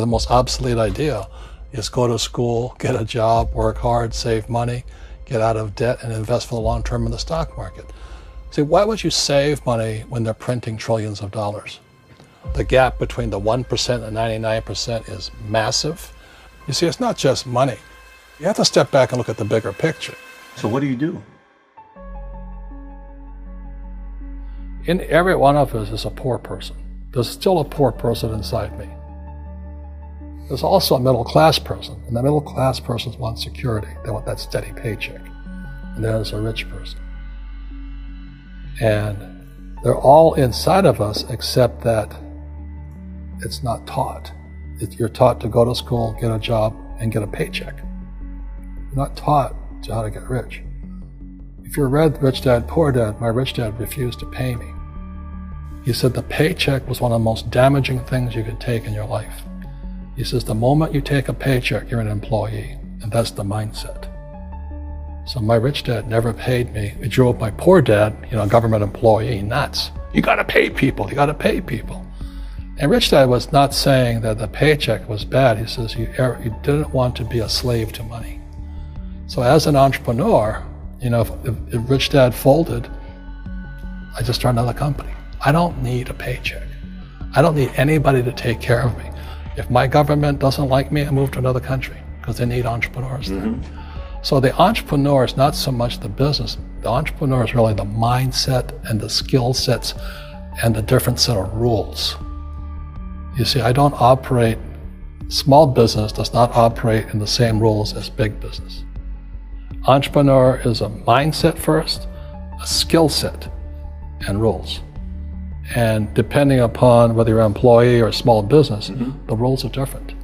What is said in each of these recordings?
The most obsolete idea is go to school, get a job, work hard, save money, get out of debt, and invest for the long term in the stock market. See, why would you save money when they're printing trillions of dollars? The gap between the 1% and 99% is massive. You see, it's not just money. You have to step back and look at the bigger picture. So, what do you do? In every one of us is a poor person. There's still a poor person inside me. There's also a middle class person, and the middle class persons want security. They want that steady paycheck. And there's a rich person. And they're all inside of us except that it's not taught. You're taught to go to school, get a job, and get a paycheck. You're not taught to how to get rich. If you read Rich Dad Poor Dad, my rich dad refused to pay me. He said the paycheck was one of the most damaging things you could take in your life. He says the moment you take a paycheck, you're an employee, and that's the mindset. So my rich dad never paid me. It drove my poor dad, you know, government employee, nuts. You got to pay people. You got to pay people. And rich dad was not saying that the paycheck was bad. He says you, er, you didn't want to be a slave to money. So as an entrepreneur, you know, if, if, if rich dad folded, I just start another company. I don't need a paycheck. I don't need anybody to take care of me. If my government doesn't like me, I move to another country because they need entrepreneurs mm-hmm. So the entrepreneur is not so much the business. The entrepreneur is really the mindset and the skill sets and the different set of rules. You see, I don't operate, small business does not operate in the same rules as big business. Entrepreneur is a mindset first, a skill set, and rules. And depending upon whether you're an employee or a small business, mm-hmm. the roles are different.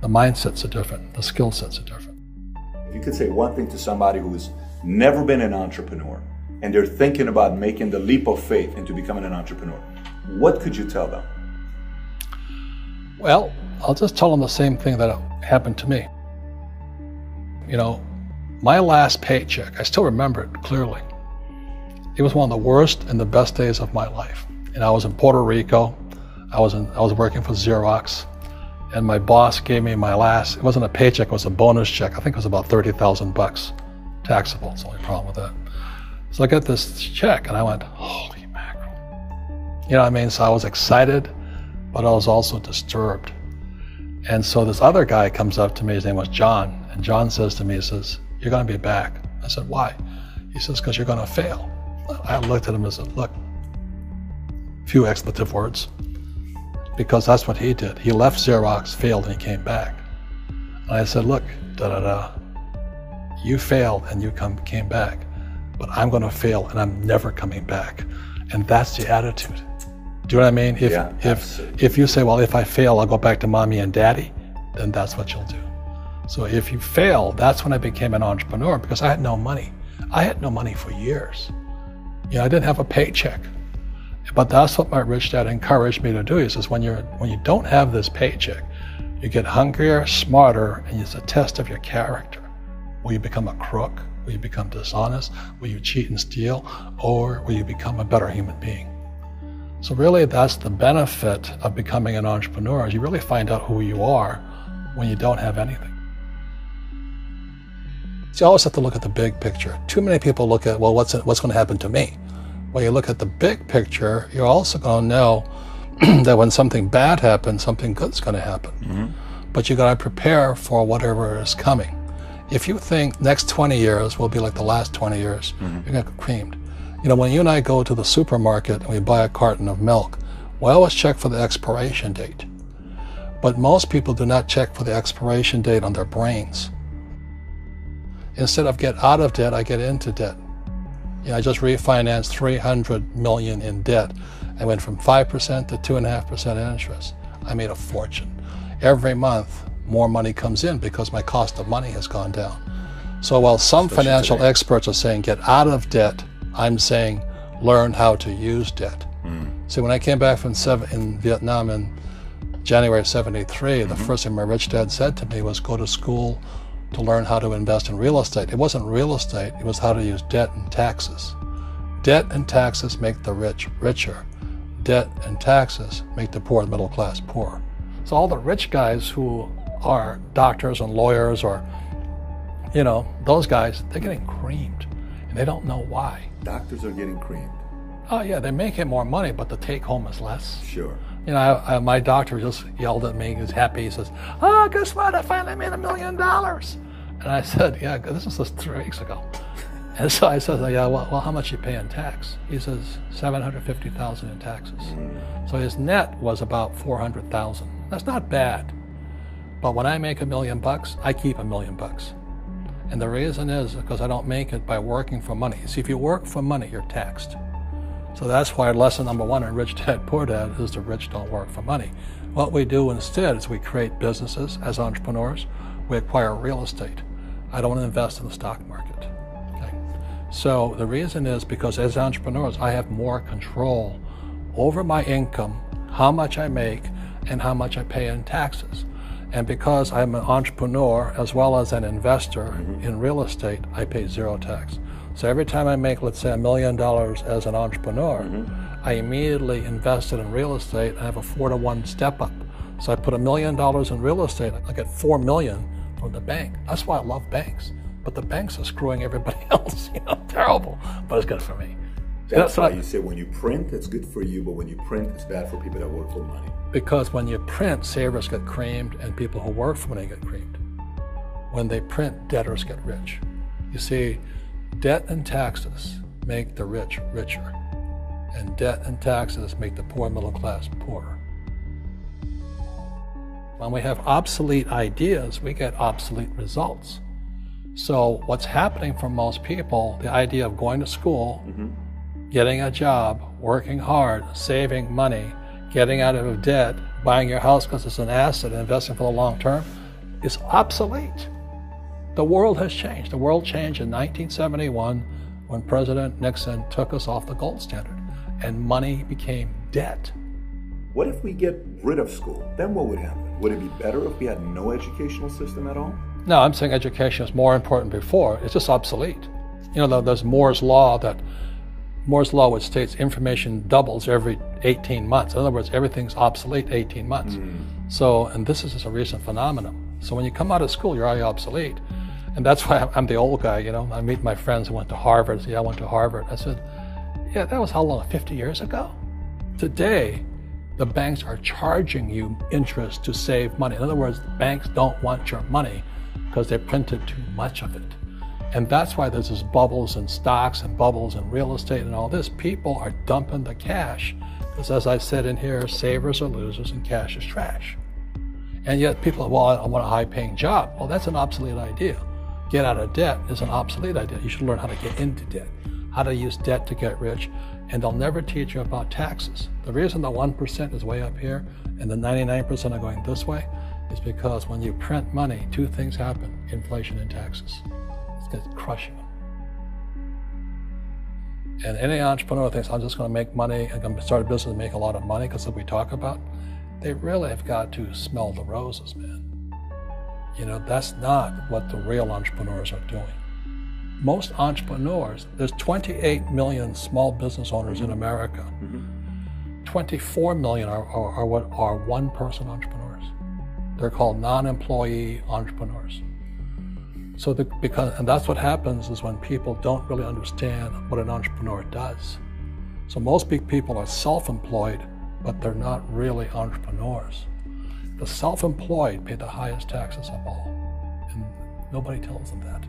The mindsets are different. The skill sets are different. If you could say one thing to somebody who's never been an entrepreneur and they're thinking about making the leap of faith into becoming an entrepreneur, what could you tell them? Well, I'll just tell them the same thing that happened to me. You know, my last paycheck, I still remember it clearly. It was one of the worst and the best days of my life and I was in Puerto Rico. I was in, I was working for Xerox, and my boss gave me my last. It wasn't a paycheck; it was a bonus check. I think it was about thirty thousand bucks, taxable. It's the only problem with that. So I got this check, and I went, "Holy mackerel!" You know what I mean? So I was excited, but I was also disturbed. And so this other guy comes up to me. His name was John, and John says to me, "He says you're going to be back." I said, "Why?" He says, "Because you're going to fail." I looked at him and said, "Look." Few expletive words, because that's what he did. He left Xerox, failed, and he came back. And I said, look, da da da, you failed and you come came back, but I'm going to fail and I'm never coming back. And that's the attitude. Do you know what I mean? If yeah, if if you say, well, if I fail, I'll go back to mommy and daddy, then that's what you'll do. So if you fail, that's when I became an entrepreneur because I had no money. I had no money for years. You know, I didn't have a paycheck. But that's what my rich dad encouraged me to do. He says, when you're when you don't have this paycheck, you get hungrier, smarter, and it's a test of your character. Will you become a crook? Will you become dishonest? Will you cheat and steal? Or will you become a better human being? So really that's the benefit of becoming an entrepreneur is you really find out who you are when you don't have anything. So you always have to look at the big picture. Too many people look at, well, what's, what's going to happen to me? When you look at the big picture, you're also going to know that when something bad happens, something good's going to happen. Mm-hmm. But you got to prepare for whatever is coming. If you think next 20 years will be like the last 20 years, mm-hmm. you're going to get creamed. You know, when you and I go to the supermarket and we buy a carton of milk, we always check for the expiration date. But most people do not check for the expiration date on their brains. Instead of get out of debt, I get into debt. You know, I just refinanced 300 million in debt. I went from 5% to 2.5% interest. I made a fortune. Every month, more money comes in because my cost of money has gone down. So while some Especially financial today. experts are saying get out of debt, I'm saying learn how to use debt. Mm. See, when I came back from seven, in Vietnam in January of 73, mm-hmm. the first thing my rich dad said to me was go to school to learn how to invest in real estate. It wasn't real estate, it was how to use debt and taxes. Debt and taxes make the rich richer. Debt and taxes make the poor and middle class poor. So all the rich guys who are doctors and lawyers or, you know, those guys, they're getting creamed and they don't know why. Doctors are getting creamed. Oh, yeah, they're making more money, but the take home is less. Sure. You know, I, I, my doctor just yelled at me. He was happy. He says, "Oh, guess what? I finally made a million dollars." And I said, "Yeah, this was just three weeks ago." And so I said, "Yeah, well, well how much you pay in tax?" He says, 750000 in taxes. So his net was about 400000 That's not bad. But when I make a million bucks, I keep a million bucks. And the reason is because I don't make it by working for money. See, if you work for money, you're taxed. So that's why lesson number one in Rich Dad Poor Dad is the rich don't work for money. What we do instead is we create businesses as entrepreneurs. We acquire real estate. I don't want to invest in the stock market. Okay? So the reason is because as entrepreneurs, I have more control over my income, how much I make, and how much I pay in taxes. And because I'm an entrepreneur as well as an investor mm-hmm. in real estate, I pay zero tax. So every time I make, let's say, a million dollars as an entrepreneur, mm-hmm. I immediately invest it in real estate. I have a four to one step up. So I put a million dollars in real estate. I get four million from the bank. That's why I love banks. But the banks are screwing everybody else. You know, terrible. But it's good for me. That's, That's why I, you say when you print, it's good for you, but when you print, it's bad for people that work for money. Because when you print, savers get creamed and people who work for money get creamed. When they print, debtors get rich. You see, Debt and taxes make the rich richer, and debt and taxes make the poor middle class poorer. When we have obsolete ideas, we get obsolete results. So, what's happening for most people, the idea of going to school, mm-hmm. getting a job, working hard, saving money, getting out of debt, buying your house because it's an asset, and investing for the long term, is obsolete. The world has changed. The world changed in 1971 when President Nixon took us off the gold standard and money became debt. What if we get rid of school? Then what would happen? Would it be better if we had no educational system at all? No, I'm saying education is more important before. It's just obsolete. You know, there's Moore's law that Moore's law, which states information doubles every 18 months. In other words, everything's obsolete 18 months. Mm. So, and this is just a recent phenomenon. So when you come out of school, you're already obsolete. And that's why I'm the old guy, you know. I meet my friends who went to Harvard. Yeah, I went to Harvard. I said, yeah, that was how long? 50 years ago? Today, the banks are charging you interest to save money. In other words, the banks don't want your money because they printed too much of it. And that's why there's this bubbles in stocks and bubbles in real estate and all this. People are dumping the cash because, as I said in here, savers are losers and cash is trash. And yet people, well, I want a high paying job. Well, that's an obsolete idea get out of debt is an obsolete idea. You should learn how to get into debt, how to use debt to get rich, and they'll never teach you about taxes. The reason the 1% is way up here and the 99% are going this way is because when you print money, two things happen inflation and taxes. It's going to crush you. And any entrepreneur thinks, I'm just going to make money, I'm going to start a business and make a lot of money because we talk about, they really have got to smell the roses, man. You know, that's not what the real entrepreneurs are doing. Most entrepreneurs, there's 28 million small business owners in America. Mm-hmm. 24 million are, are, are what are one person entrepreneurs. They're called non-employee entrepreneurs. So the, because and that's what happens is when people don't really understand what an entrepreneur does. So most big people are self-employed, but they're not really entrepreneurs. The self employed pay the highest taxes of all, and nobody tells them that.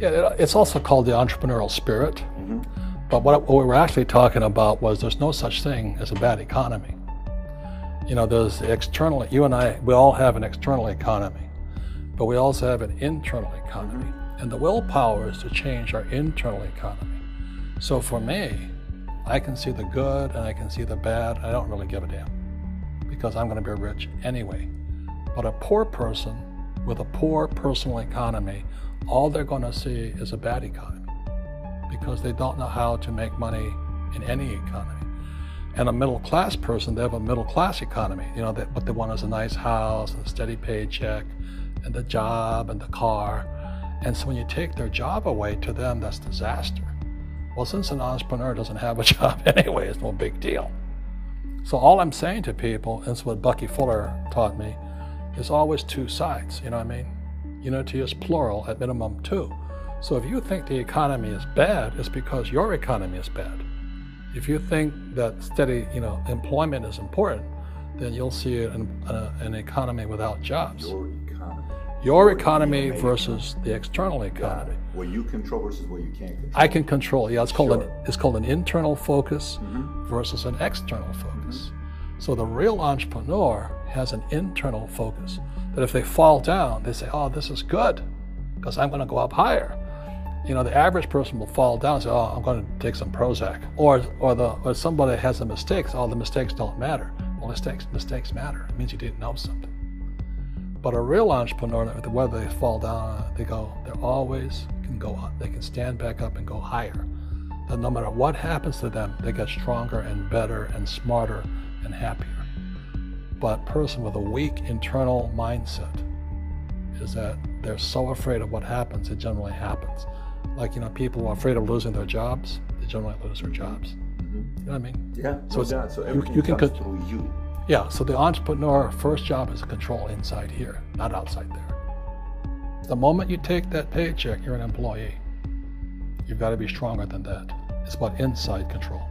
Yeah, it's also called the entrepreneurial spirit. Mm-hmm. But what, what we were actually talking about was there's no such thing as a bad economy. You know, there's external, you and I, we all have an external economy, but we also have an internal economy. And the willpower is to change our internal economy. So for me, I can see the good and I can see the bad. I don't really give a damn because I'm going to be rich anyway. But a poor person with a poor personal economy, all they're going to see is a bad economy because they don't know how to make money in any economy. And a middle class person, they have a middle class economy. You know, they, what they want is a nice house, and a steady paycheck, and the job, and the car. And so when you take their job away, to them, that's disaster. Well, since an entrepreneur doesn't have a job anyway, it's no big deal. So all I'm saying to people, and it's what Bucky Fuller taught me, is always two sides. You know what I mean? Unity is plural, at minimum two. So if you think the economy is bad, it's because your economy is bad. If you think that steady, you know, employment is important, then you'll see an, uh, an economy without jobs. Your economy. Versus the external economy. What you control versus what you can't control. I can control. Yeah, it's called Sure. an it's called an internal focus Mm-hmm. versus an external focus. So the real entrepreneur has an internal focus. That if they fall down, they say, "Oh, this is good, because I'm going to go up higher." You know, the average person will fall down and say, "Oh, I'm going to take some Prozac," or or the or somebody has a mistake. Oh, the mistakes don't matter. Well, mistakes mistakes matter. It means you didn't know something. But a real entrepreneur, whether they fall down, they go, they always can go up. They can stand back up and go higher. That no matter what happens to them, they get stronger and better and smarter and happier. But person with a weak internal mindset is that they're so afraid of what happens, it generally happens. Like, you know, people who are afraid of losing their jobs, they generally lose their jobs. Mm-hmm. You know what I mean? Yeah, So it's- so you- everything you can comes con- through you. Yeah, so the entrepreneur first job is to control inside here, not outside there. The moment you take that paycheck, you're an employee. You've got to be stronger than that. It's about inside control.